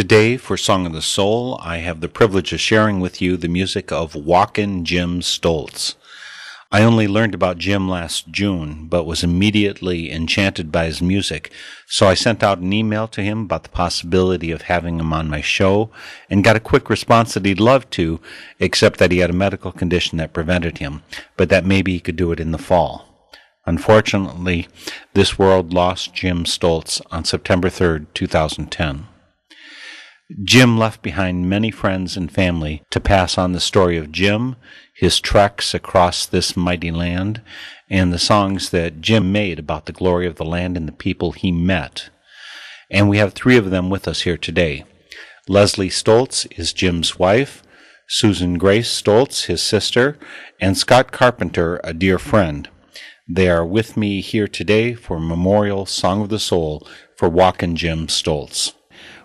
Today, for Song of the Soul, I have the privilege of sharing with you the music of Walkin' Jim Stoltz. I only learned about Jim last June, but was immediately enchanted by his music, so I sent out an email to him about the possibility of having him on my show, and got a quick response that he'd love to, except that he had a medical condition that prevented him, but that maybe he could do it in the fall. Unfortunately, this world lost Jim Stoltz on September 3rd, 2010. Jim left behind many friends and family to pass on the story of Jim, his treks across this mighty land, and the songs that Jim made about the glory of the land and the people he met. And we have three of them with us here today. Leslie Stoltz is Jim's wife, Susan Grace Stoltz, his sister, and Scott Carpenter, a dear friend. They are with me here today for Memorial Song of the Soul for Walkin' Jim Stoltz.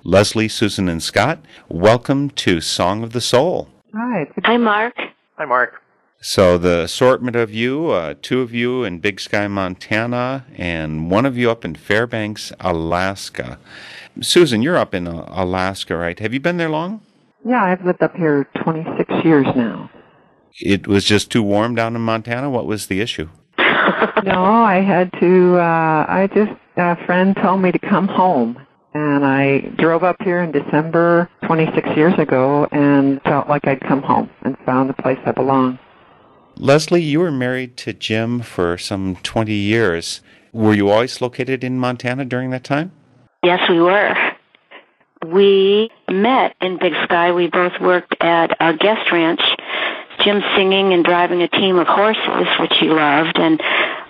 Leslie, Susan, and Scott, welcome to Song of the Soul. Hi. Hi, Mark. Hi, Mark. So, the assortment of you, uh, two of you in Big Sky, Montana, and one of you up in Fairbanks, Alaska. Susan, you're up in uh, Alaska, right? Have you been there long? Yeah, I've lived up here 26 years now. It was just too warm down in Montana. What was the issue? no, I had to, uh, I just, a friend told me to come home. And I drove up here in December 26 years ago and felt like I'd come home and found the place I belong. Leslie, you were married to Jim for some 20 years. Were you always located in Montana during that time? Yes, we were. We met in Big Sky. We both worked at a guest ranch. Jim singing and driving a team of horses, which he loved, and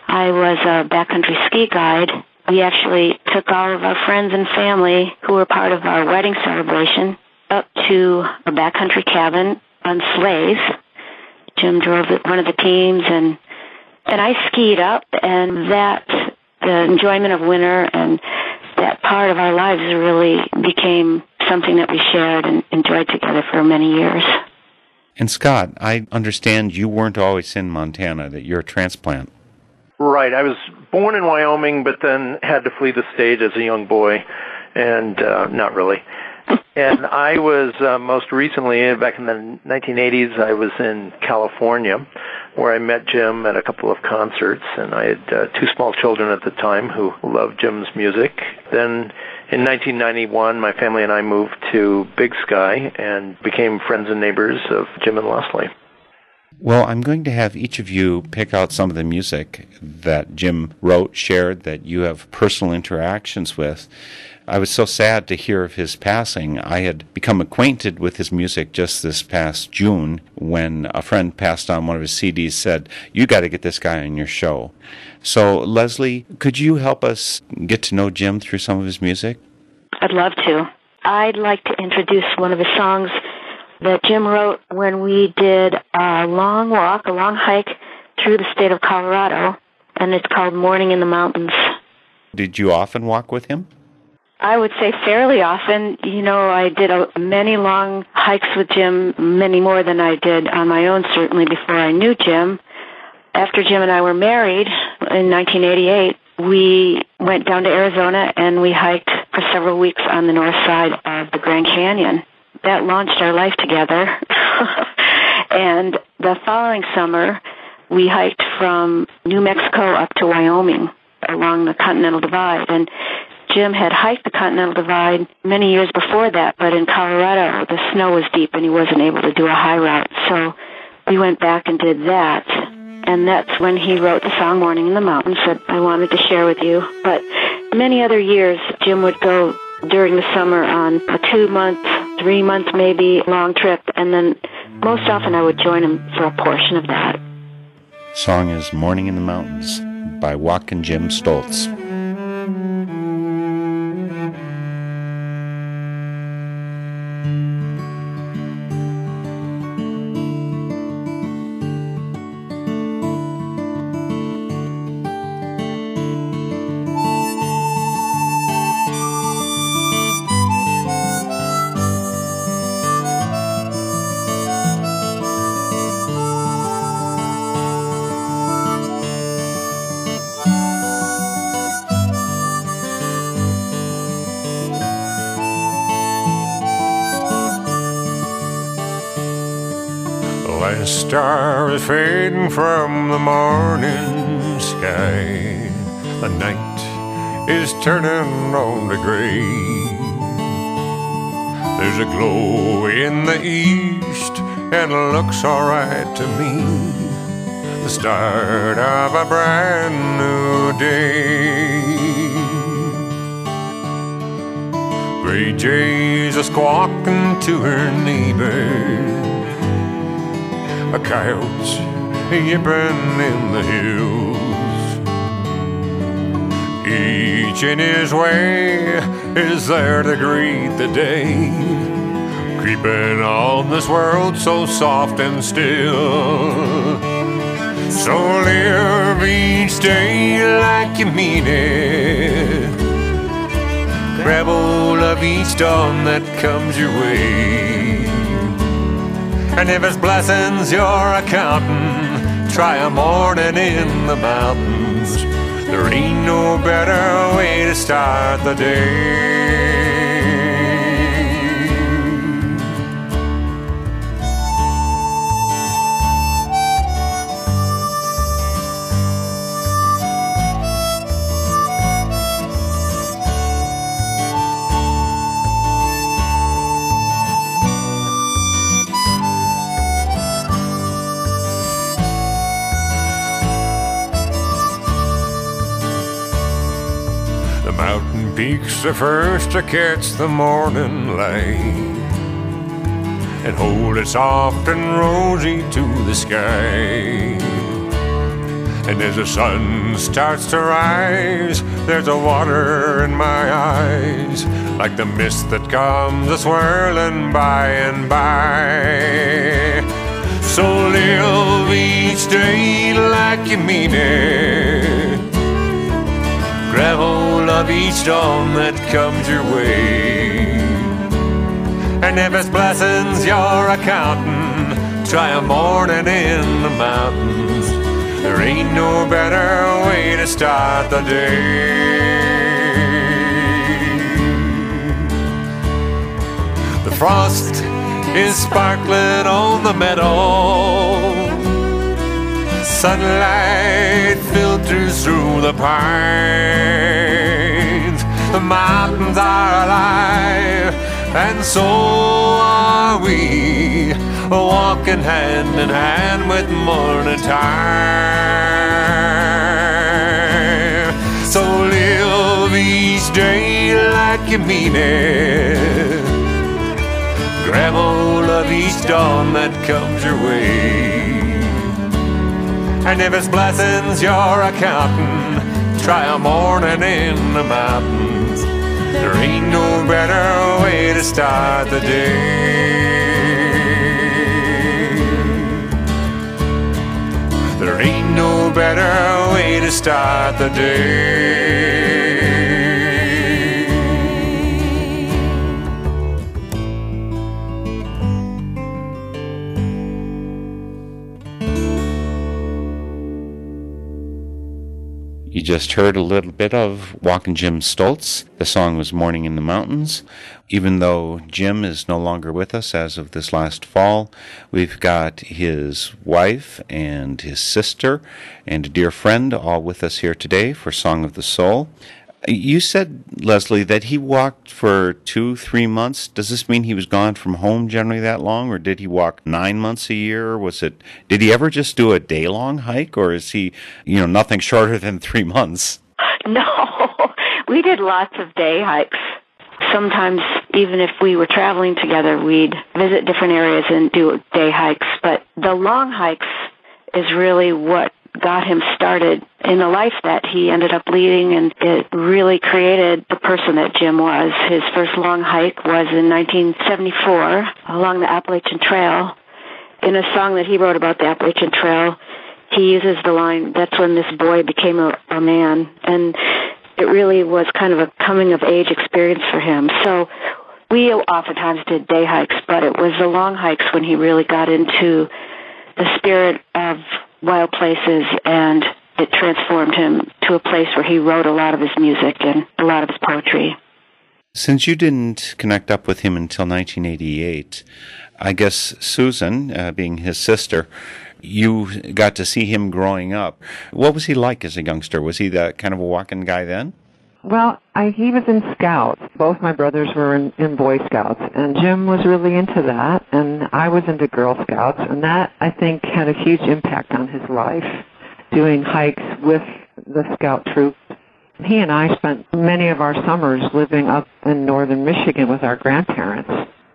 I was a backcountry ski guide. We actually took all of our friends and family who were part of our wedding celebration up to a backcountry cabin on sleighs. Jim drove one of the teams, and and I skied up, and that the enjoyment of winter and that part of our lives really became something that we shared and enjoyed together for many years. And Scott, I understand you weren't always in Montana, that you're a transplant. Right. I was born in Wyoming, but then had to flee the state as a young boy, and uh, not really. and I was uh, most recently, back in the 1980s, I was in California where I met Jim at a couple of concerts, and I had uh, two small children at the time who loved Jim's music. Then in 1991, my family and I moved to Big Sky and became friends and neighbors of Jim and Leslie. Well, I'm going to have each of you pick out some of the music that Jim wrote, shared, that you have personal interactions with. I was so sad to hear of his passing. I had become acquainted with his music just this past June when a friend passed on one of his CDs said, You got to get this guy on your show. So, Leslie, could you help us get to know Jim through some of his music? I'd love to. I'd like to introduce one of his songs that Jim wrote when we did a long walk, a long hike through the state of Colorado, and it's called Morning in the Mountains. Did you often walk with him? I would say fairly often. You know, I did a, many long hikes with Jim, many more than I did on my own, certainly before I knew Jim. After Jim and I were married in 1988, we went down to Arizona and we hiked for several weeks on the north side of the Grand Canyon. That launched our life together. and the following summer, we hiked from New Mexico up to Wyoming along the Continental Divide. And Jim had hiked the Continental Divide many years before that, but in Colorado the snow was deep and he wasn't able to do a high route. So we went back and did that. And that's when he wrote the song Morning in the Mountains that I wanted to share with you. But many other years, Jim would go during the summer on a two month, three month maybe long trip, and then most often I would join him for a portion of that. Song is Morning in the Mountains by Walkin' Jim Stoltz. Star is fading from the morning sky. The night is turning on to gray. There's a glow in the east, and it looks alright to me. The start of a brand new day. Gray jays are squawking to her neighbors a coyote's yipping in the hills. Each in his way is there to greet the day, creeping on this world so soft and still. So live each day like you mean it. Grab hold of each dawn that comes your way. And if it's blessings you're accounting, try a morning in the mountains. There ain't no better way to start the day. Are first to catch the morning light and hold it soft and rosy to the sky. And as the sun starts to rise, there's a water in my eyes, like the mist that comes a swirling by and by. So live each day like you mean it. Of each dawn that comes your way. And if it's blessings you're accounting, try a morning in the mountains. There ain't no better way to start the day. The frost is sparkling on the meadow. Sunlight filters through the pines. The mountains are alive, and so are we, walking hand in hand with morning time. So live each day like you mean it. Grab hold of each dawn that comes your way. And if it's blessings you're accounting, try a morning in the mountains. There ain't no better way to start the day. There ain't no better way to start the day. Just heard a little bit of Walkin' Jim Stoltz. The song was Morning in the Mountains. Even though Jim is no longer with us as of this last fall, we've got his wife and his sister and a dear friend all with us here today for Song of the Soul. You said, Leslie, that he walked for two, three months. Does this mean he was gone from home generally that long, or did he walk nine months a year? Was it? Did he ever just do a day long hike, or is he, you know, nothing shorter than three months? No, we did lots of day hikes. Sometimes, even if we were traveling together, we'd visit different areas and do day hikes. But the long hikes is really what got him started in the life that he ended up leading and it really created the person that Jim was. His first long hike was in 1974 along the Appalachian Trail. In a song that he wrote about the Appalachian Trail, he uses the line, that's when this boy became a, a man. And it really was kind of a coming of age experience for him. So we oftentimes did day hikes, but it was the long hikes when he really got into the spirit of wild places and it transformed him to a place where he wrote a lot of his music and a lot of his poetry. Since you didn't connect up with him until 1988, I guess Susan, uh, being his sister, you got to see him growing up. What was he like as a youngster? Was he that kind of a walking guy then? Well, I, he was in Scouts. Both my brothers were in, in Boy Scouts, and Jim was really into that, and I was into Girl Scouts, and that I think had a huge impact on his life. Doing hikes with the Scout troop. He and I spent many of our summers living up in northern Michigan with our grandparents,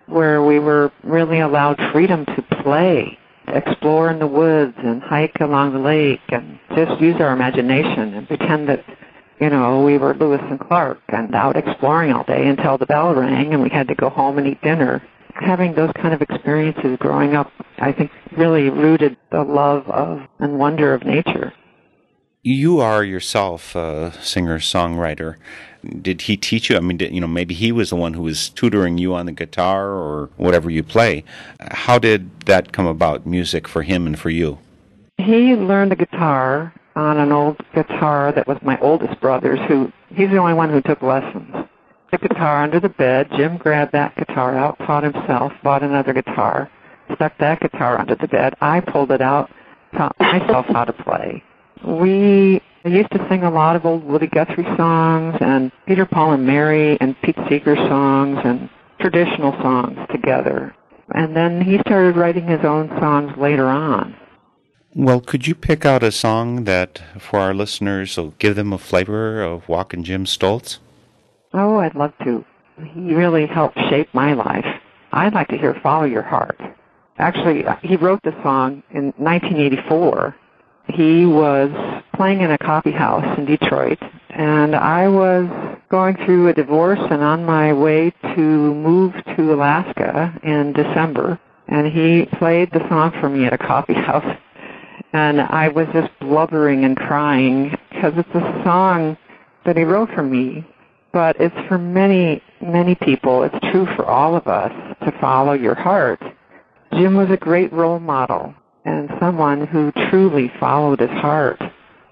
where we were really allowed freedom to play, explore in the woods, and hike along the lake, and just use our imagination and pretend that you know, we were Lewis and Clark and out exploring all day until the bell rang and we had to go home and eat dinner. Having those kind of experiences growing up, I think really rooted the love of and wonder of nature. You are yourself a singer songwriter. Did he teach you? I mean, did, you know, maybe he was the one who was tutoring you on the guitar or whatever you play. How did that come about, music for him and for you? He learned the guitar on an old guitar that was my oldest brother's who he's the only one who took lessons. The guitar under the bed, Jim grabbed that guitar out, taught himself, bought another guitar, stuck that guitar under the bed. I pulled it out, taught myself how to play. We used to sing a lot of old Woody Guthrie songs and Peter Paul and Mary and Pete Seeger songs and traditional songs together. And then he started writing his own songs later on. Well, could you pick out a song that, for our listeners, will give them a flavor of Walkin' Jim Stoltz? Oh, I'd love to. He really helped shape my life. I'd like to hear Follow Your Heart. Actually, uh, he wrote the song in 1984. He was playing in a coffee house in Detroit, and I was going through a divorce and on my way to move to Alaska in December, and he played the song for me at a coffee house and I was just blubbering and crying because it's a song that he wrote for me, but it's for many, many people. It's true for all of us to follow your heart. Jim was a great role model and someone who truly followed his heart.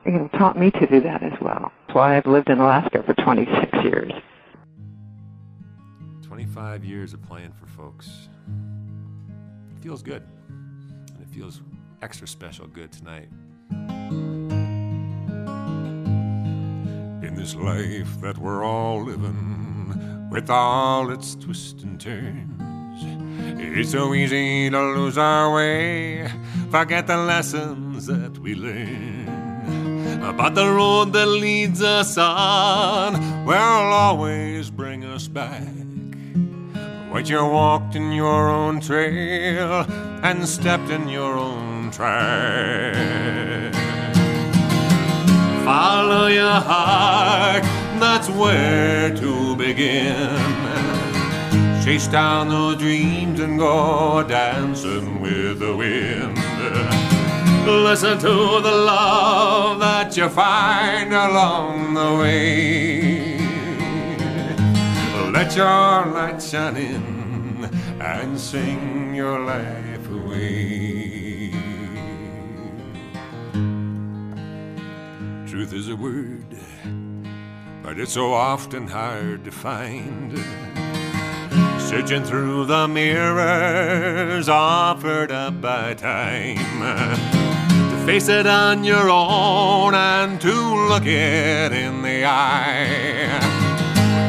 He taught me to do that as well. That's why I've lived in Alaska for 26 years. 25 years of playing for folks. It feels good. And it feels extra special good tonight. In this life that we're all living, with all its twists and turns, it's so easy to lose our way, forget the lessons that we learn. But the road that leads us on will always bring us back. Once you walked in your own trail and stepped in your own Follow your heart, that's where to begin. Chase down those dreams and go dancing with the wind. Listen to the love that you find along the way. Let your light shine in and sing your life away. Truth is a word, but it's so often hard to find. Searching through the mirrors offered up by time. To face it on your own and to look it in the eye.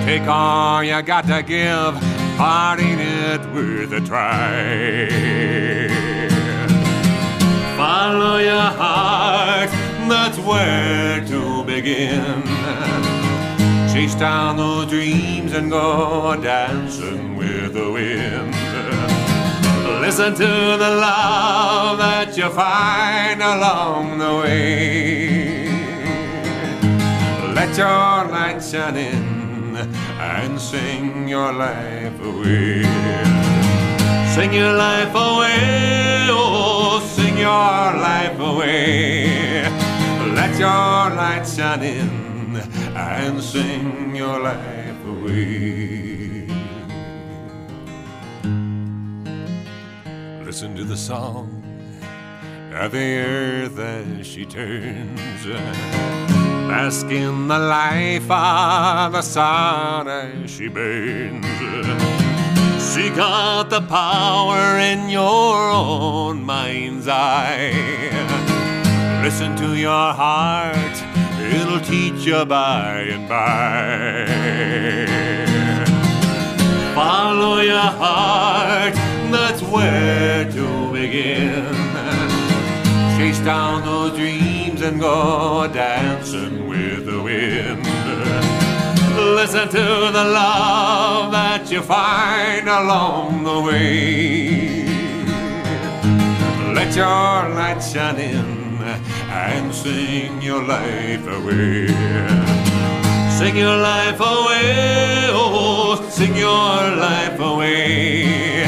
Take all you got to give, parting it worth a try. Follow your heart, that's where to begin. Chase down those dreams and go dancing with the wind. Listen to the love that you find along the way. Let your light shine in and sing your life away. Sing your life away, oh, sing your life away. Your light shine in and sing your life away. Listen to the song of the earth as she turns. Bask in the life of the sun as she burns. She got the power in your own mind's eye. Listen to your heart it'll teach you by and by. Follow your heart, that's where to begin. Chase down those dreams and go dancing with the wind. Listen to the love that you find along the way. Let your light shine in and sing your life away. Sing your life away, oh, sing your life away.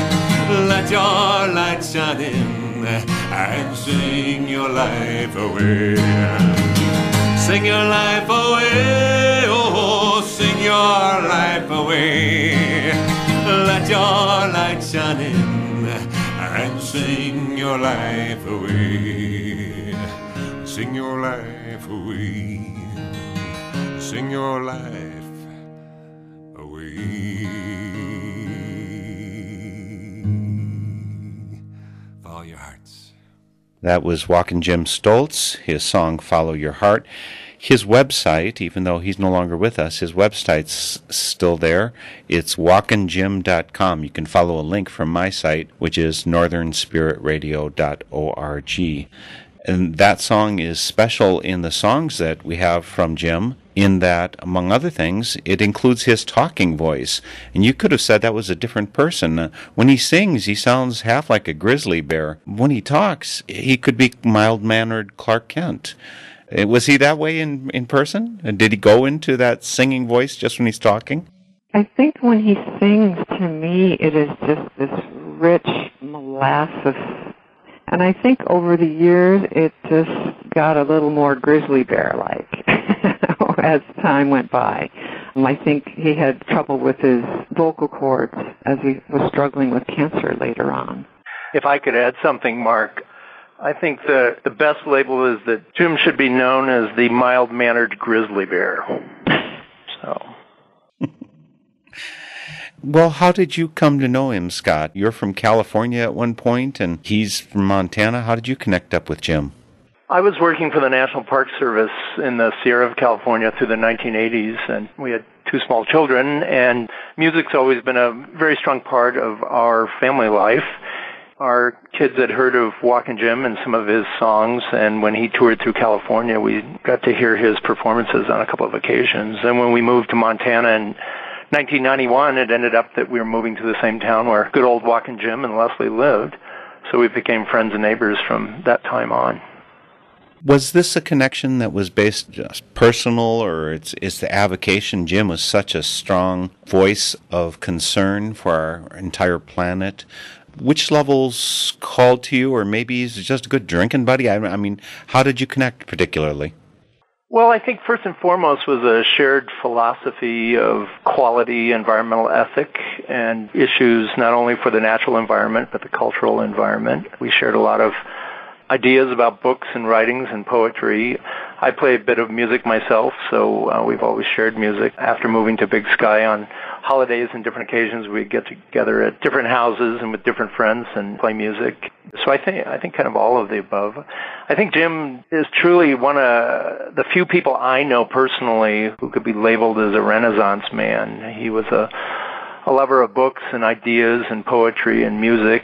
Let your light shine in and sing your life away. Sing your life away, oh, sing your life away. Let your light shine in and sing your life away. Sing your life away. Sing your life away. Follow your hearts. That was Walkin' Jim Stoltz, his song Follow Your Heart. His website, even though he's no longer with us, his website's still there. It's walkinjim.com. You can follow a link from my site, which is northernspiritradio.org. And that song is special in the songs that we have from Jim, in that, among other things, it includes his talking voice. And you could have said that was a different person. When he sings, he sounds half like a grizzly bear. When he talks, he could be mild mannered Clark Kent. Uh, Was he that way in, in person? And Did he go into that singing voice just when he's talking? I think when he sings, to me, it is just this rich molasses. And I think over the years, it just got a little more grizzly bear-like as time went by. Um, I think he had trouble with his vocal cords as he was struggling with cancer later on. If I could add something, Mark, I think the, the best label is that Jim should be known as the mild mannered grizzly bear. So. Well, how did you come to know him, Scott? You're from California at one point, and he's from Montana. How did you connect up with Jim? I was working for the National Park Service in the Sierra of California through the 1980s, and we had two small children, and music's always been a very strong part of our family life. Our kids had heard of Walkin' Jim and some of his songs, and when he toured through California, we got to hear his performances on a couple of occasions. And when we moved to Montana in 1991, it ended up that we were moving to the same town where good old Walkin' Jim and Leslie lived. So we became friends and neighbors from that time on. Was this a connection that was based just personal, or it's, it's the avocation? Jim was such a strong voice of concern for our entire planet which levels called to you, or maybe he's just a good drinking buddy? I, I mean, how did you connect particularly? Well, I think first and foremost was a shared philosophy of quality, environmental ethic, and issues not only for the natural environment, but the cultural environment. We shared a lot of ideas about books and writings and poetry. I play a bit of music myself, so uh, we've always shared music. After moving to Big Sky on holidays and different occasions, we get together at different houses and with different friends and play music. So I think I think kind of all of the above. I think Jim is truly one of the few people I know personally who could be labeled as a Renaissance man. He was a a lover of books and ideas and poetry and music.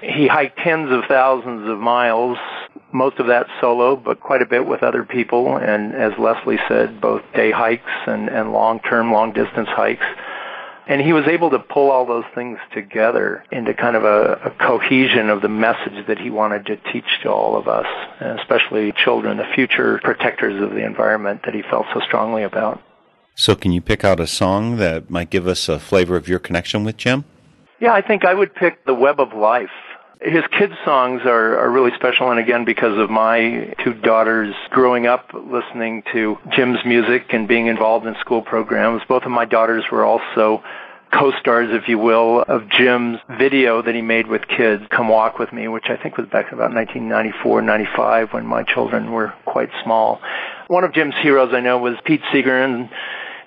He hiked tens of thousands of miles, most of that solo, but quite a bit with other people. And as Leslie said, both day hikes and, and long-term, long-distance hikes. And he was able to pull all those things together into kind of a, a, cohesion of the message that he wanted to teach to all of us, and especially children, the future protectors of the environment that he felt so strongly about. So, can you pick out a song that might give us a flavor of your connection with Jim? Yeah, I think I would pick The Web of Life his kids' songs are, are really special, and again, because of my two daughters growing up listening to Jim's music and being involved in school programs, both of my daughters were also co-stars, if you will, of Jim's video that he made with kids, Come Walk With Me, which I think was back in about 1994, 95 when my children were quite small. One of Jim's heroes I know was Pete Seeger and,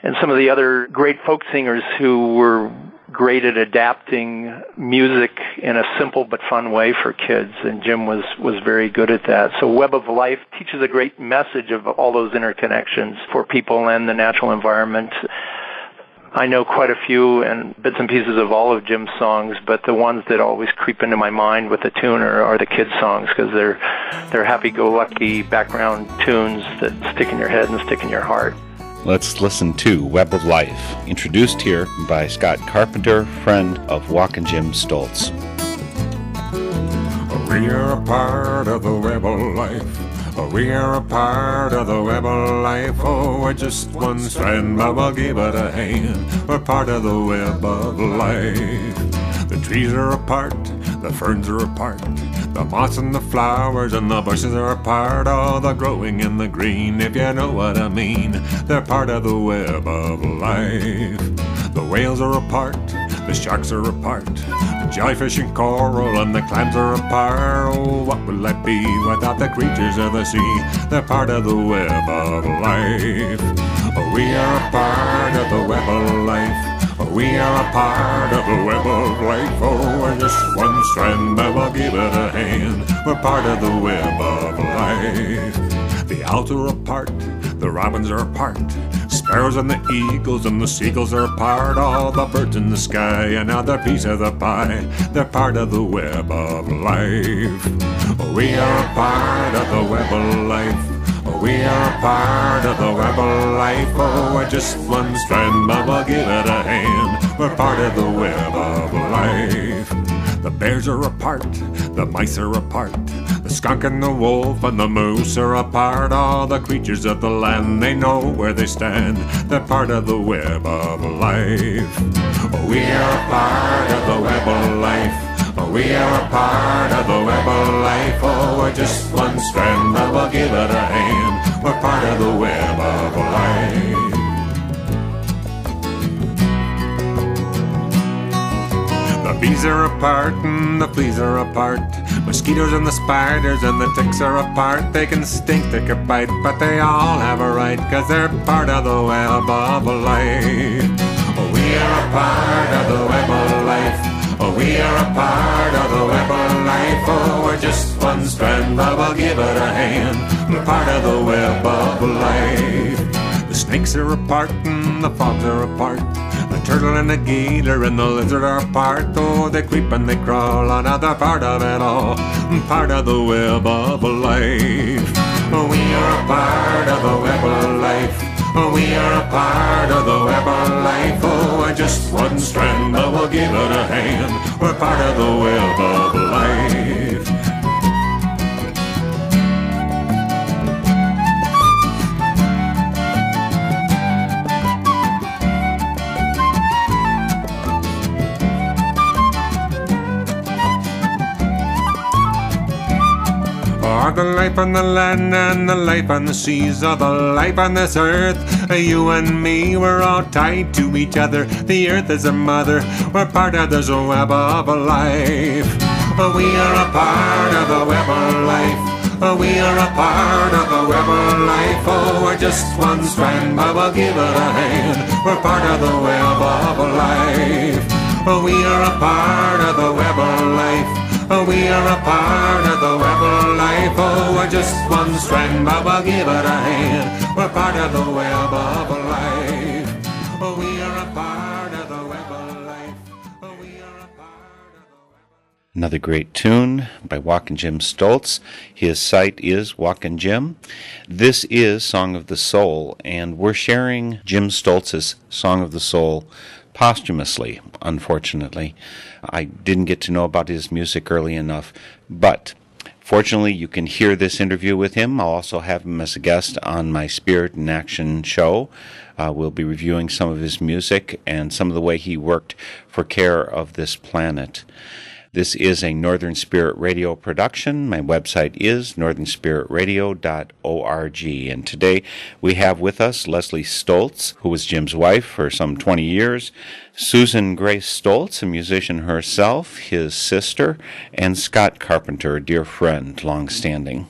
and some of the other great folk singers who were great at adapting music in a simple but fun way for kids, and Jim was was very good at that. So Web of Life teaches a great message of all those interconnections for people and the natural environment. I know quite a few and bits and pieces of all of Jim's songs, but the ones that always creep into my mind with the tune are, are the kids' songs because they're they're happy-go-lucky background tunes that stick in your head and stick in your heart. Let's listen to Web of Life, introduced here by Scott Carpenter, friend of Walkin' Jim Stoltz. We are a part of the web of life. We are a part of the web of life. Oh, we're just one strand, but we'll give it a hand. We're part of the web of life. The trees are apart, the ferns are apart. The moss and the flowers and the bushes are a part of the growing in the green, if you know what I mean. They're part of the web of life. The whales are apart, the sharks are apart, the jellyfish and coral and the clams are apart. Oh, what will I be without the creatures of the sea? They're part of the web of life. We are a part of the web of life. We are a part of the web of life. Oh, we're just one strand, we'll give it a hand. We're part of the web of life. The owls are apart, the robins are apart. Sparrows and the eagles and the seagulls are part. All the birds in the sky and other piece of the pie. They're part of the web of life. We are a part of the web of life. We are part of the web of life. Oh, we're just one strand, we'll give it a hand. We're part of the web of life. The bears are apart, the mice are apart. The skunk and the wolf and the moose are apart. All the creatures of the land, they know where they stand. They're part of the web of life. Oh, we are part of the web of life. We are a part of the web of life. Oh, we're just one strand, but we'll give it a hand. We're part of the web of life. The bees are apart and the fleas are apart. Mosquitoes and the spiders and the ticks are apart. They can stink, they can bite, but they all have a right, cause they're part of the web of life. Oh, we are a part of the web of life. Oh, we are a part of the web of life. Oh, we're just one strand, but we'll give it a hand. We're part of the web of life. The snakes are apart and the frogs are apart. The turtle and the gator and the lizard are part. Oh, they creep and they crawl, another part of it all. Part of the web of life. Oh, we are a part of the web of life. We are a part of the web of life. Oh, we're just one strand, but we'll give it a hand. We're part of the web of life. Are the life on the land and the life on the seas, All the life on this earth. You and me, we're all tied to each other. The earth is a mother, we're part of this web of life. We are a part of the web of life. We are a part of the web of life. Oh, we're just one strand, but we'll give it a hand. We're part of the web of life. We are a part of the web of life. Oh, we are a part of the rebel life. Oh, we're just one strand, but we'll give it a hand. We're part of the web of life. Oh, we are a part of the of life. Oh, we are a part of the. Another great tune by Walkin' Jim Stoltz. His site is Walkin' Jim. This is Song of the Soul, and we're sharing Jim Stoltz's Song of the Soul posthumously, unfortunately. I didn't get to know about his music early enough, but fortunately, you can hear this interview with him. I'll also have him as a guest on my Spirit in Action show. Uh, we'll be reviewing some of his music and some of the way he worked for care of this planet. This is a Northern Spirit Radio production. My website is northernspiritradio.org. And today we have with us Leslie Stoltz, who was Jim's wife for some 20 years, Susan Grace Stoltz, a musician herself, his sister, and Scott Carpenter, a dear friend, long standing.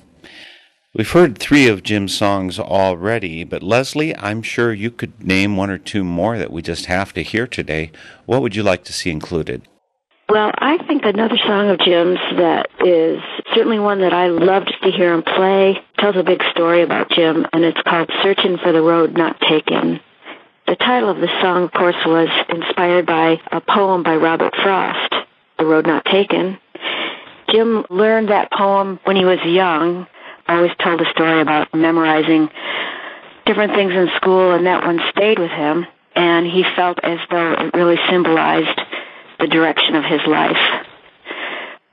We've heard three of Jim's songs already, but Leslie, I'm sure you could name one or two more that we just have to hear today. What would you like to see included? Well, I think another song of Jim's that is certainly one that I loved to hear him play tells a big story about Jim, and it's called Searching for the Road Not Taken. The title of the song, of course, was inspired by a poem by Robert Frost, The Road Not Taken. Jim learned that poem when he was young. I always told a story about memorizing different things in school, and that one stayed with him, and he felt as though it really symbolized the direction of his life.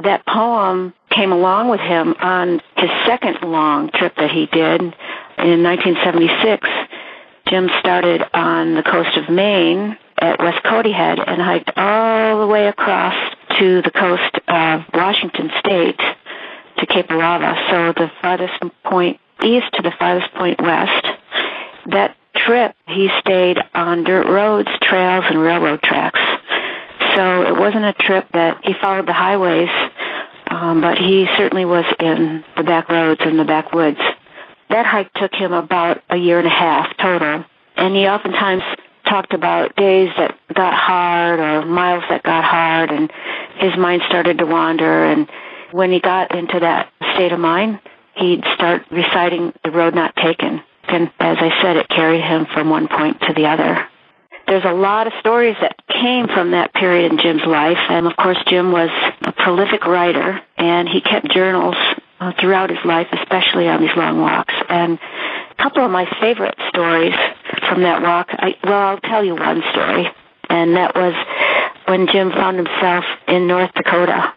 That poem came along with him on his second long trip that he did in 1976. Jim started on the coast of Maine at West Quoddy Head and hiked all the way across to the coast of Washington State to Cape Alava, so the farthest point east to the farthest point west. That trip, he stayed on dirt roads, trails, and railroad tracks. So it wasn't a trip that he followed the highways, um, but he certainly was in the back roads and the backwoods. That hike took him about a year and a half total, and he oftentimes talked about days that got hard or miles that got hard, and his mind started to wander. And when he got into that state of mind, he'd start reciting the road not taken. And as I said, it carried him from one point to the other there's a lot of stories that came from that period in Jim's life. And of course, Jim was a prolific writer and he kept journals uh, throughout his life, especially on these long walks. And a couple of my favorite stories from that walk, I, well, I'll tell you one story. And that was when Jim found himself in North Dakota.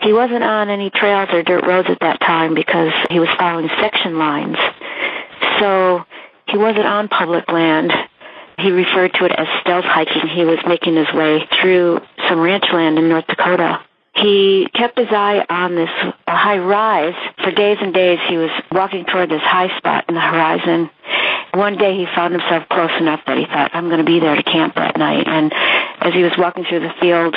He wasn't on any trails or dirt roads at that time because he was following section lines. So he wasn't on public land he referred to it as stealth hiking. He was making his way through some ranch land in North Dakota. He kept his eye on this high rise. For days and days, he was walking toward this high spot in the horizon. One day, he found himself close enough that he thought, I'm going to be there to camp that night. And as he was walking through the field,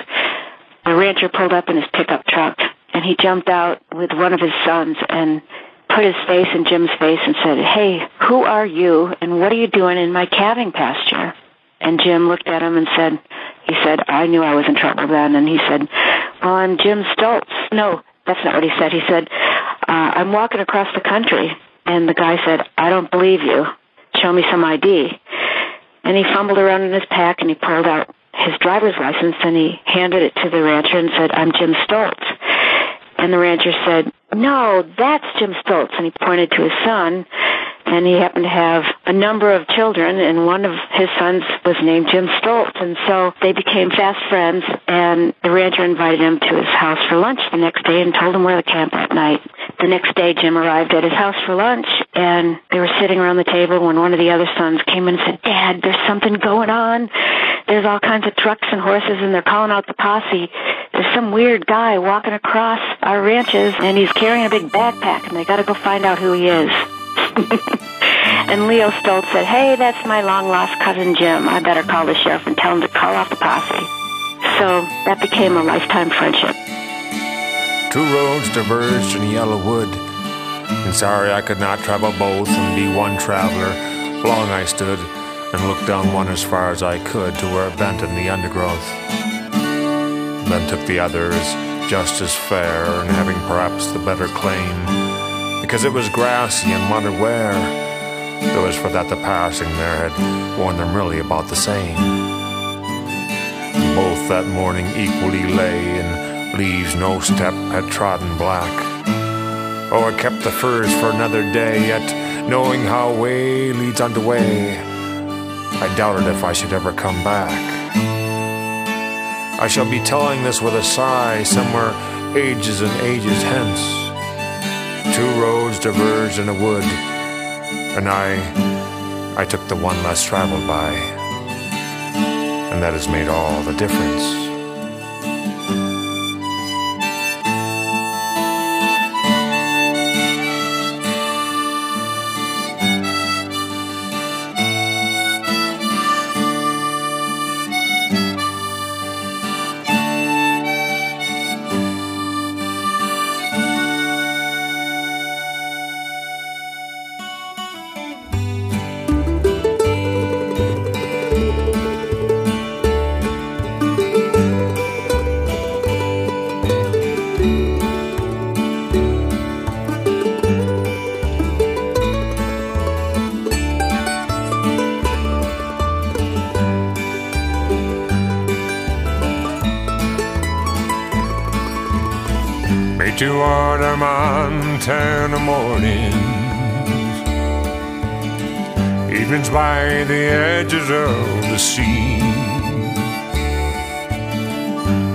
the rancher pulled up in his pickup truck, and he jumped out with one of his sons and put his face in Jim's face and said, Hey, who are you and what are you doing in my calving pasture? And Jim looked at him and said, he said, I knew I was in trouble then. And he said, well, I'm Jim Stoltz. No, that's not what he said. He said, uh, I'm walking across the country. And the guy said, I don't believe you. Show me some ID. And he fumbled around in his pack and he pulled out his driver's license and he handed it to the rancher and said, I'm Jim Stoltz. And the rancher said, no, that's Jim Stoltz. And he pointed to his son and he happened to have a number of children, and one of his sons was named Jim Stoltz, and so they became fast friends. And the rancher invited him to his house for lunch the next day and told him where to camp that night. The next day, Jim arrived at his house for lunch, and they were sitting around the table when one of the other sons came in and said, "Dad, there's something going on. There's all kinds of trucks and horses, and they're calling out the posse. There's some weird guy walking across our ranches, and he's carrying a big backpack, and they got to go find out who he is." and Leo Stoltz said, Hey, that's my long lost cousin Jim. I better call the sheriff and tell him to call off the posse. So that became a lifetime friendship. Two roads diverged in yellow wood, and sorry I could not travel both and be one traveler. Long I stood and looked down one as far as I could to where it bent in the undergrowth. Then took the others just as fair and having perhaps the better claim because it was grassy and wondered where. As for that the passing there had worn them really about the same. Both that morning equally lay in leaves no step had trodden black. Oh, I kept the furs for another day, yet knowing how way leads unto way, I doubted if I should ever come back. I shall be telling this with a sigh somewhere ages and ages hence two roads diverged in a wood, and I, I took the one less traveled by, and that has made all the difference. Evenings by the edges of the sea,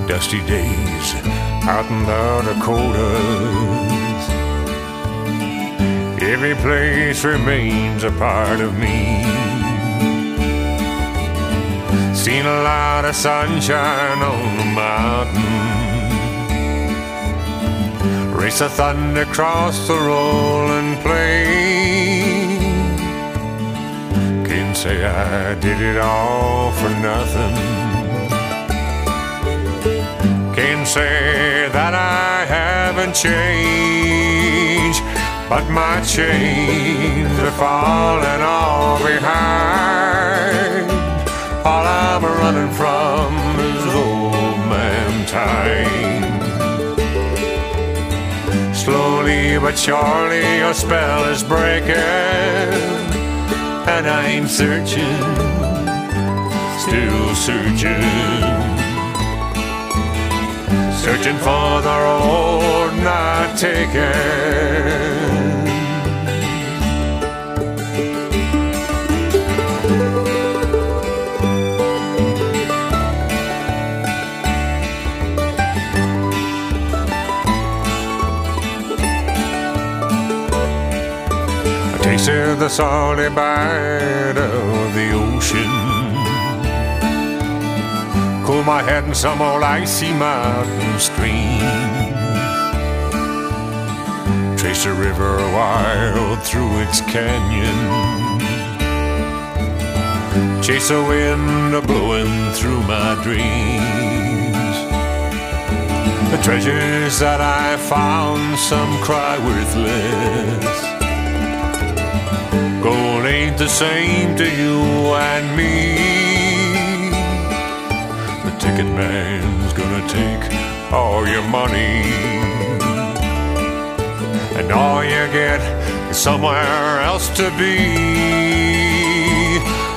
dusty days out in the Dakotas. Every place remains a part of me. Seen a lot of sunshine on the mountain race of thunder across the rolling plain. Can't say I did it all for nothing. Can't say that I haven't changed, but my chains are falling all behind. All I'm running from is old man time. Slowly but surely your spell is breaking, and I'm searching, still searching, searching for the road not taken. Tasted the salty bite of the ocean. Cool my head in some old icy mountain stream. Trace a river wild through its canyon. Chase a wind a blowing through my dreams. The treasures that I found, some cry worthless Gold ain't the same to you and me. The ticket man's gonna take all your money. And all you get is somewhere else to be.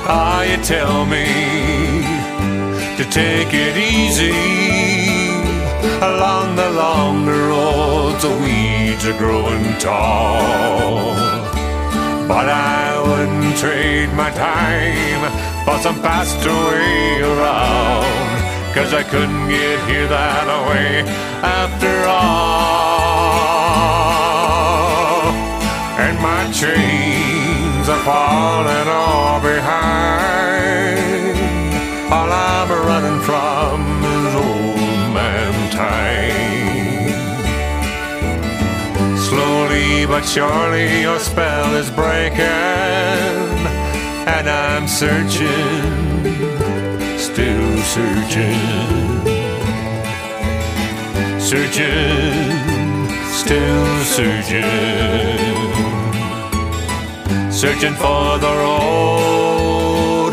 Ah, you tell me to take it easy. Along the longer roads, the weeds are growing tall. But I wouldn't trade my time for some pastoral around. Cause I couldn't get here that way after all. And my chains are falling all behind. All I'm running from But surely your spell is breaking, and I'm searching still searching, searching, still searching, searching for the road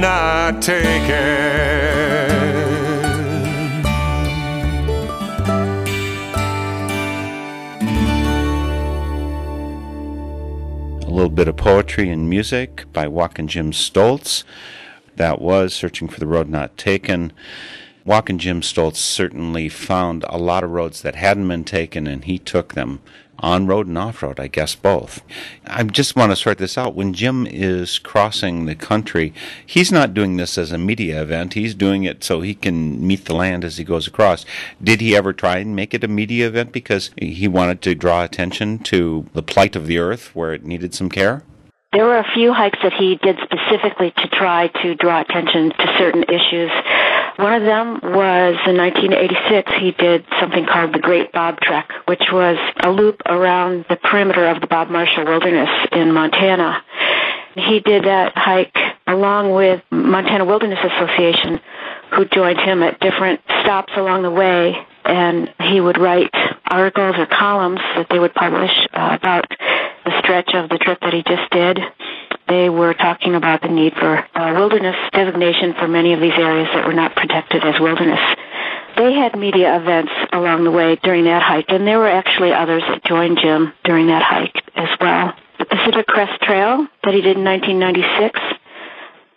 not taken. Little bit of poetry and music by Walkin' Jim Stoltz. That was Searching for the Road Not Taken. Walkin' Jim Stoltz certainly found a lot of roads that hadn't been taken, and he took them on road and off road, I guess both. I just want to sort this out. When Jim is crossing the country, he's not doing this as a media event. He's doing it so he can meet the land as he goes across. Did he ever try and make it a media event because he wanted to draw attention to the plight of the earth where it needed some care? There were a few hikes that he did specifically to try to draw attention to certain issues. One of them was in 1986, he did something called the Great Bob Trek, which was a loop around the perimeter of the Bob Marshall Wilderness in Montana. He did that hike along with Montana Wilderness Association, who joined him at different stops along the way, and he would write articles or columns that they would publish uh, about the stretch of the trip that he just did. They were talking about the need for uh, wilderness designation for many of these areas that were not protected as wilderness. They had media events along the way during that hike, and there were actually others that joined Jim during that hike as well. The Pacific Crest Trail that he did in 1996,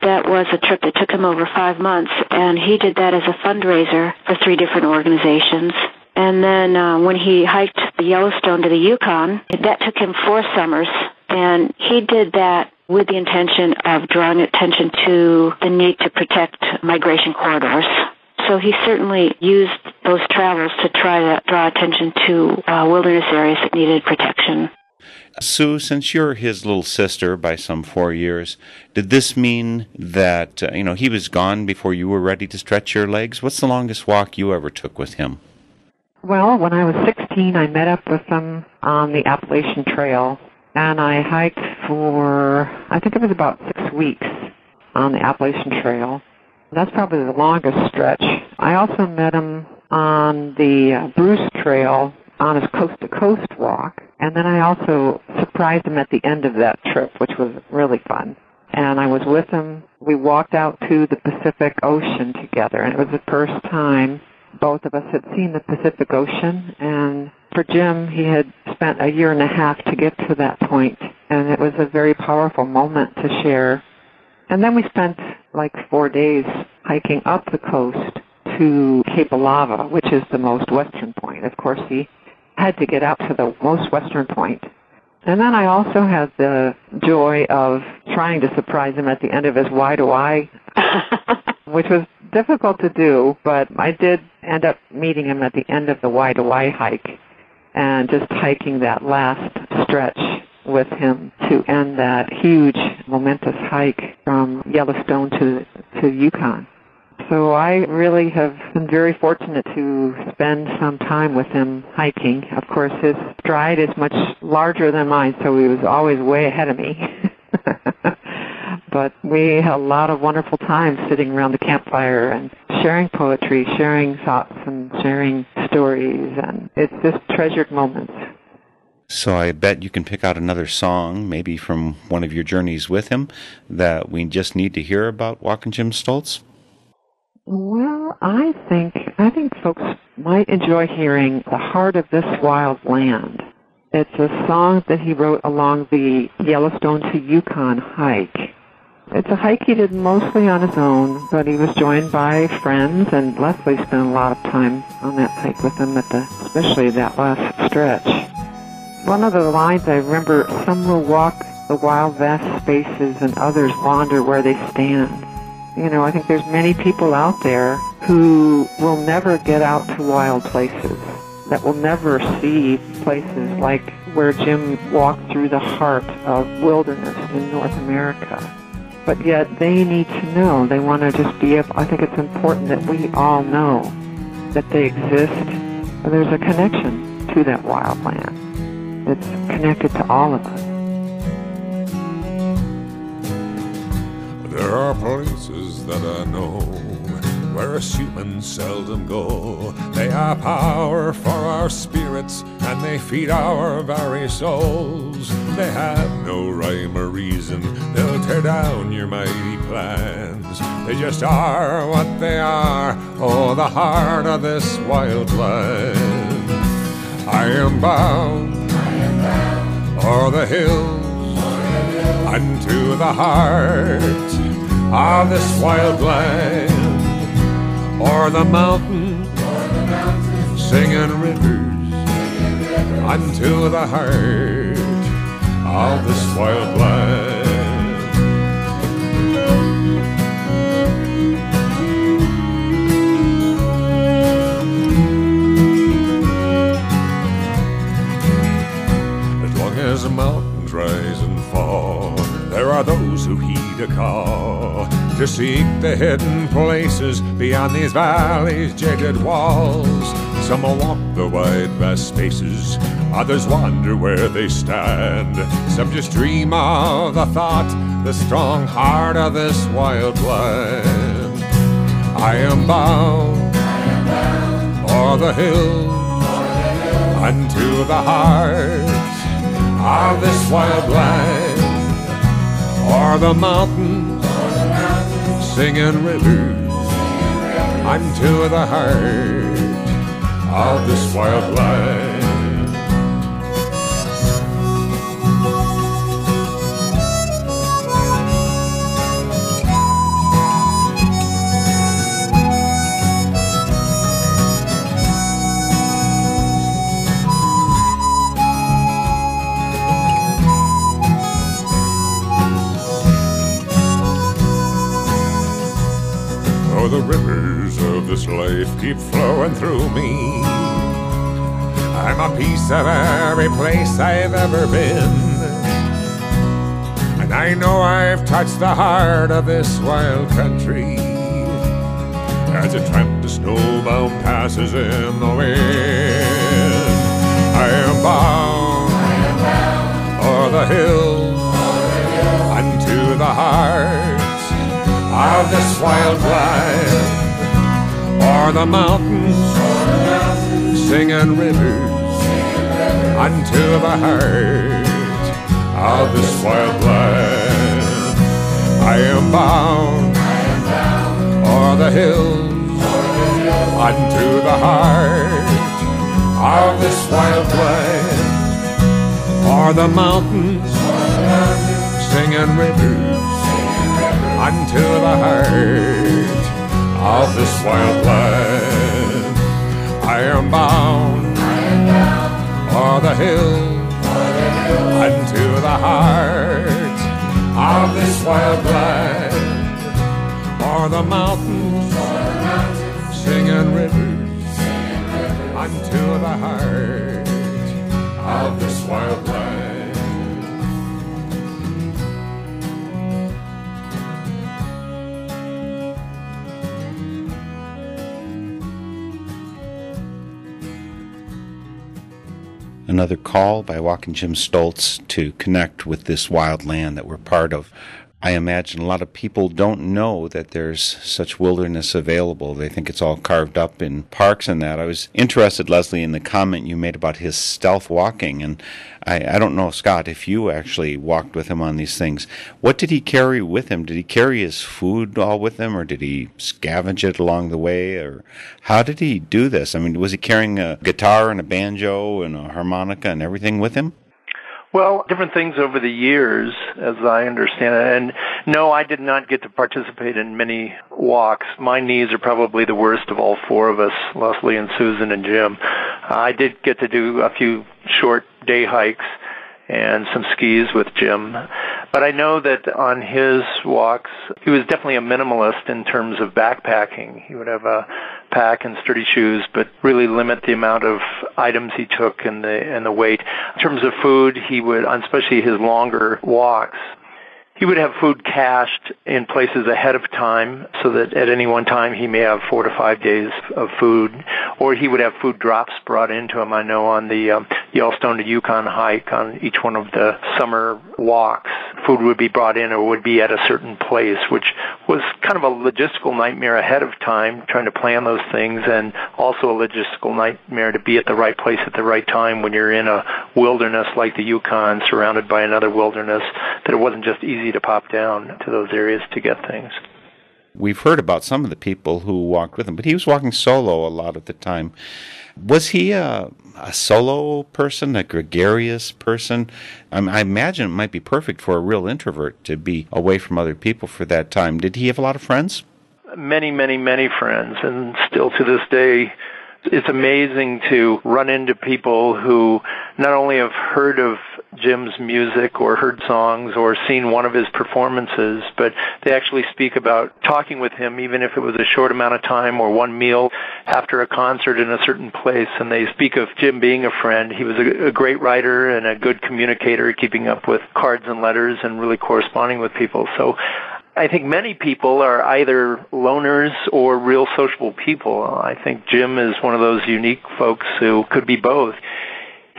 that was a trip that took him over five months, and he did that as a fundraiser for three different organizations. And then uh, when he hiked the Yellowstone to the Yukon, that took him four summers, and he did that with the intention of drawing attention to the need to protect migration corridors. So he certainly used those travels to try to draw attention to uh, wilderness areas that needed protection. Sue, since you're his little sister by some four years, did this mean that, uh, you know, he was gone before you were ready to stretch your legs? What's the longest walk you ever took with him? Well, when I was 16, I met up with him on the Appalachian Trail and I hiked for I think it was about six weeks on the Appalachian Trail. That's probably the longest stretch. I also met him on the uh, Bruce Trail on his coast to coast walk, and then I also surprised him at the end of that trip, which was really fun. And I was with him. We walked out to the Pacific Ocean together, and it was the first time both of us had seen the Pacific Ocean, and for Jim, he had spent a year and a half to get to that point, and it was a very powerful moment to share. And then we spent like four days hiking up the coast to Cape Alava, which is the most western point. Of course, he had to get out to the most western point. And then I also had the joy of trying to surprise him at the end of his Y2Y, which was difficult to do, but I did end up meeting him at the end of the Y2Y hike and just hiking that last stretch with him to end that huge momentous hike from Yellowstone to to Yukon. So I really have been very fortunate to spend some time with him hiking. Of course, his stride is much larger than mine, so he was always way ahead of me. but we had a lot of wonderful times sitting around the campfire and sharing poetry, sharing thoughts, and sharing stories, and it's just treasured moments. So I bet you can pick out another song, maybe from one of your journeys with him, that we just need to hear about Walkin' Jim Stoltz. Well, I think I think folks might enjoy hearing "The Heart of This Wild Land." It's a song that he wrote along the Yellowstone to Yukon hike. It's a hike he did mostly on his own, but he was joined by friends, and Leslie spent a lot of time on that hike with him, at the, especially that last stretch. One of the lines I remember, some will walk the wild vast spaces and others wander where they stand. You know, I think there's many people out there who will never get out to wild places, that will never see places like where Jim walked through the heart of wilderness in North America. But yet they need to know, they want to just be able, I think it's important that we all know that they exist. and There's a connection to that wild land. It's connected to all of us. There are places that I know where us humans seldom go. They are power for our spirits and they feed our very souls. They have no rhyme or reason, they'll tear down your mighty plans. They just are what they are, oh, the heart of this wild land. I am bound, o'er the hills unto the heart of this wild land, or the mountains, singing rivers unto the heart of this wild land. As long as the mountains rise and fall, there are those who heed a call to seek the hidden places beyond these valleys' jagged walls. Some will walk the wide, vast spaces, others wander where they stand. Some just dream of the thought, the strong heart of this wild land. I am bound, for the hills, unto the heart of this wild land, or the mountains, singing rivers, unto the heart of this wild land. The rivers of this life keep flowing through me. I'm a piece of every place I've ever been. And I know I've touched the heart of this wild country. As a tramp the snowbound passes in the wind. I am bound, I am bound. o'er the hills, unto the heart of this wild land, or the mountains, singing rivers, unto the heart of this wild land. I am bound, o'er the hills, unto the heart of this wild land, or the mountains, singing rivers unto the heart of this wild land. I am bound, o'er the hills, unto the heart of this wild land, or the mountains, singing rivers, unto the heart of this wild land. Another call by Walking Jim Stoltz to connect with this wild land that we're part of. I imagine a lot of people don't know that there's such wilderness available. They think it's all carved up in parks and that. I was interested, Leslie, in the comment you made about his stealth walking. And I, I don't know, Scott, if you actually walked with him on these things. What did he carry with him? Did he carry his food all with him, or did he scavenge it along the way? Or how did he do this? I mean, was he carrying a guitar and a banjo and a harmonica and everything with him? Well, different things over the years, as I understand it. And no, I did not get to participate in many walks. My knees are probably the worst of all four of us, Leslie and Susan and Jim. I did get to do a few short day hikes and some skis with Jim. But I know that on his walks, he was definitely a minimalist in terms of backpacking. He would have a pack and sturdy shoes, but really limit the amount of items he took and the and the weight. In terms of food, he would, especially his longer walks, he would have food cached in places ahead of time so that at any one time he may have four to five days of food, or he would have food drops brought into him. I know on the um, Yellowstone to Yukon hike on each one of the summer walks, food would be brought in or would be at a certain place, which was kind of a logistical nightmare ahead of time, trying to plan those things, and also a logistical nightmare to be at the right place at the right time when you're in a wilderness like the Yukon, surrounded by another wilderness, that it wasn't just easy to pop down to those areas to get things. We've heard about some of the people who walked with him, but he was walking solo a lot of the time. Was he a, a solo person, a gregarious person? I, I imagine it might be perfect for a real introvert to be away from other people for that time. Did he have a lot of friends? Many, many, many friends, and still to this day, it's amazing to run into people who not only have heard of Jim's music or heard songs or seen one of his performances, but they actually speak about talking with him, even if it was a short amount of time or one meal after a concert in a certain place. And they speak of Jim being a friend. He was a, a great writer and a good communicator, keeping up with cards and letters and really corresponding with people. So I think many people are either loners or real sociable people. I think Jim is one of those unique folks who could be both.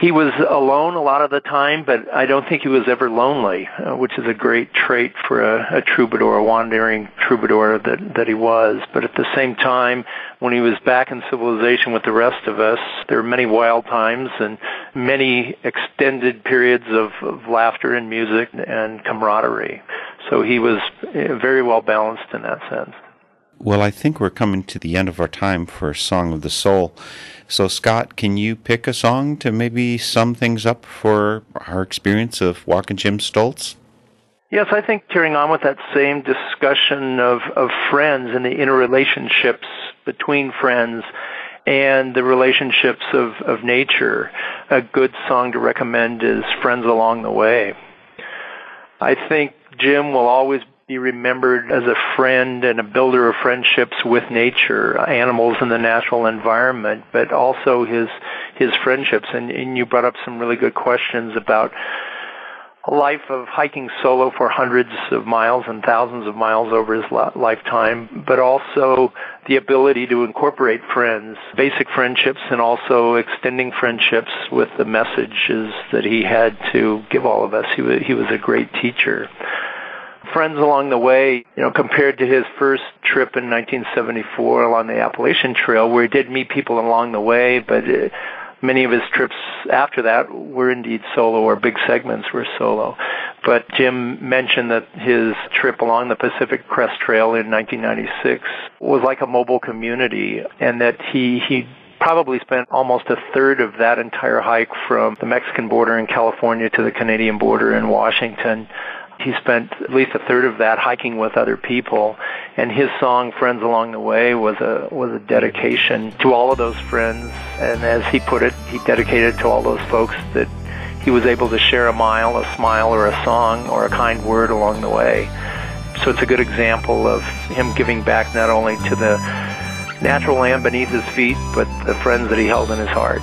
He was alone a lot of the time, but I don't think he was ever lonely, uh, which is a great trait for a, a troubadour, a wandering troubadour that, that he was. But at the same time, when he was back in civilization with the rest of us, there were many wild times and many extended periods of, of laughter and music and camaraderie. So he was uh, very well balanced in that sense. Well, I think we're coming to the end of our time for Song of the Soul. So, Scott, can you pick a song to maybe sum things up for our experience of walking Jim Stoltz? Yes, I think carrying on with that same discussion of, of friends and the interrelationships between friends and the relationships of, of nature, a good song to recommend is Friends Along the Way. I think Jim will always be remembered as a friend and a builder of friendships with nature, animals in the natural environment, but also his his friendships. And, and you brought up some really good questions about a life of hiking solo for hundreds of miles and thousands of miles over his lifetime, but also the ability to incorporate friends, basic friendships, and also extending friendships with the messages that he had to give all of us. He he was a great teacher friends along the way, you know, compared to his first trip in 1974 along the Appalachian Trail, where he did meet people along the way, but uh, many of his trips after that were indeed solo, or big segments were solo. But Jim mentioned that his trip along the Pacific Crest Trail in 1996 was like a mobile community, and that he he probably spent almost a third of that entire hike from the Mexican border in California to the Canadian border in Washington he spent at least a third of that hiking with other people, and his song "Friends Along the Way" was a was a dedication to all of those friends. And as he put it, he dedicated it to all those folks that he was able to share a mile, a smile, or a song, or a kind word along the way. So it's a good example of him giving back not only to the natural land beneath his feet, but the friends that he held in his heart.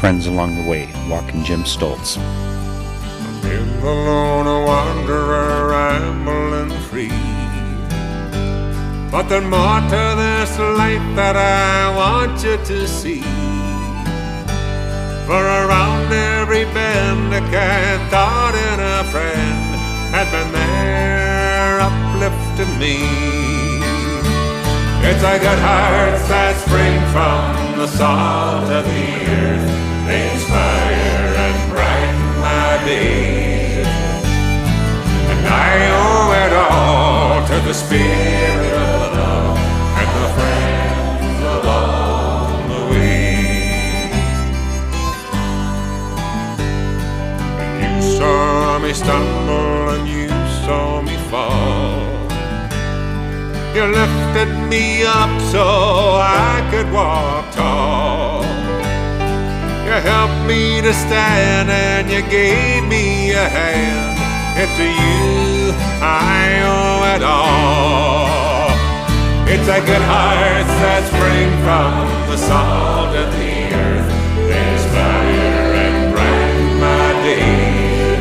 Friends along the way, walking Jim Stoltz. Been alone, a wanderer, rambling free. But there's more to this life that I want you to see. For around every bend, a cat thought and a friend had been there uplifting me. It's a good hearts that spring from the salt of the earth. They inspire days. And I owe it all to the spirit of love and the friends along the way. And you saw me stumble and you saw me fall. You lifted me up so I could walk tall. You helped me to stand and you gave me a hand. It's to you I owe it all. It's a good heart that spring from the salt of the earth. They inspire and brighten my day.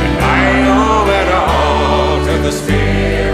And I owe it all to the spirit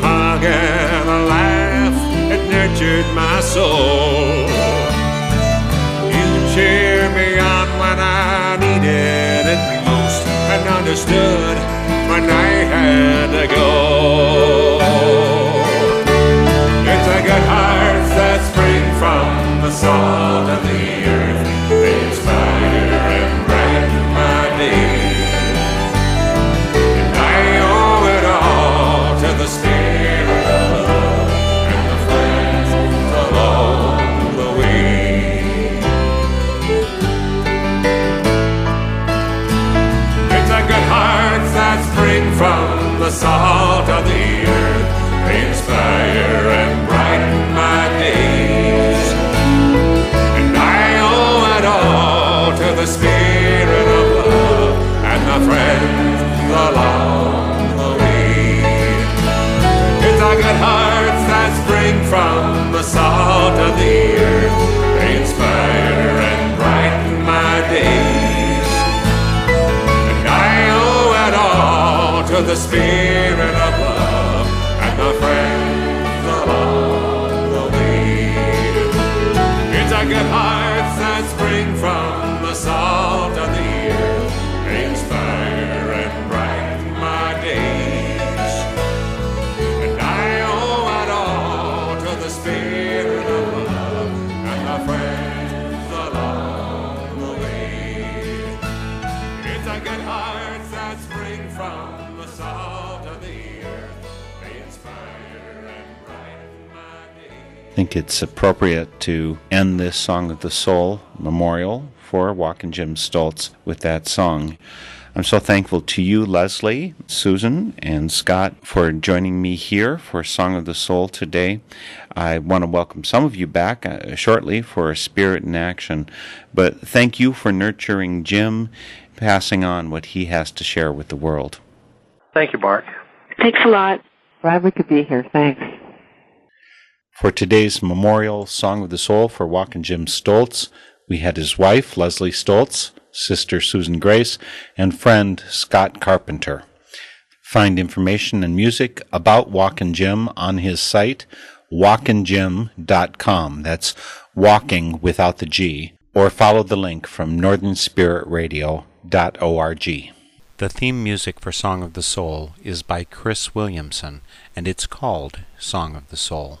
hug and a laugh, it nurtured my soul. You cheered me on when I needed it most and understood when I had to go. It's a good heart that spring from the salt of the earth. End this Song of the Soul memorial for Walking Jim Stoltz with that song. I'm so thankful to you, Leslie, Susan, and Scott for joining me here for Song of the Soul today. I want to welcome some of you back uh, shortly for Spirit in Action, but thank you for nurturing Jim, passing on what he has to share with the world. Thank you, Mark. Thanks a lot. Glad we could be here. Thanks. For today's memorial Song of the Soul for Walkin' Jim Stoltz, we had his wife, Leslie Stoltz, sister Susan Grace, and friend Scott Carpenter. Find information and music about Walkin' Jim on his site, walkinjim.com. That's walking without the G. Or follow the link from northernspiritradio.org. The theme music for Song of the Soul is by Chris Williamson, and it's called Song of the Soul.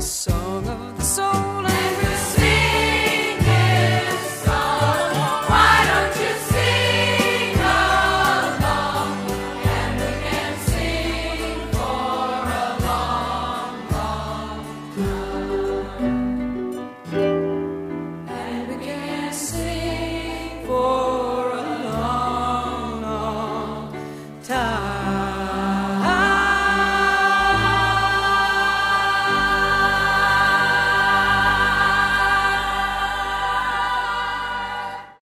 song of the soul.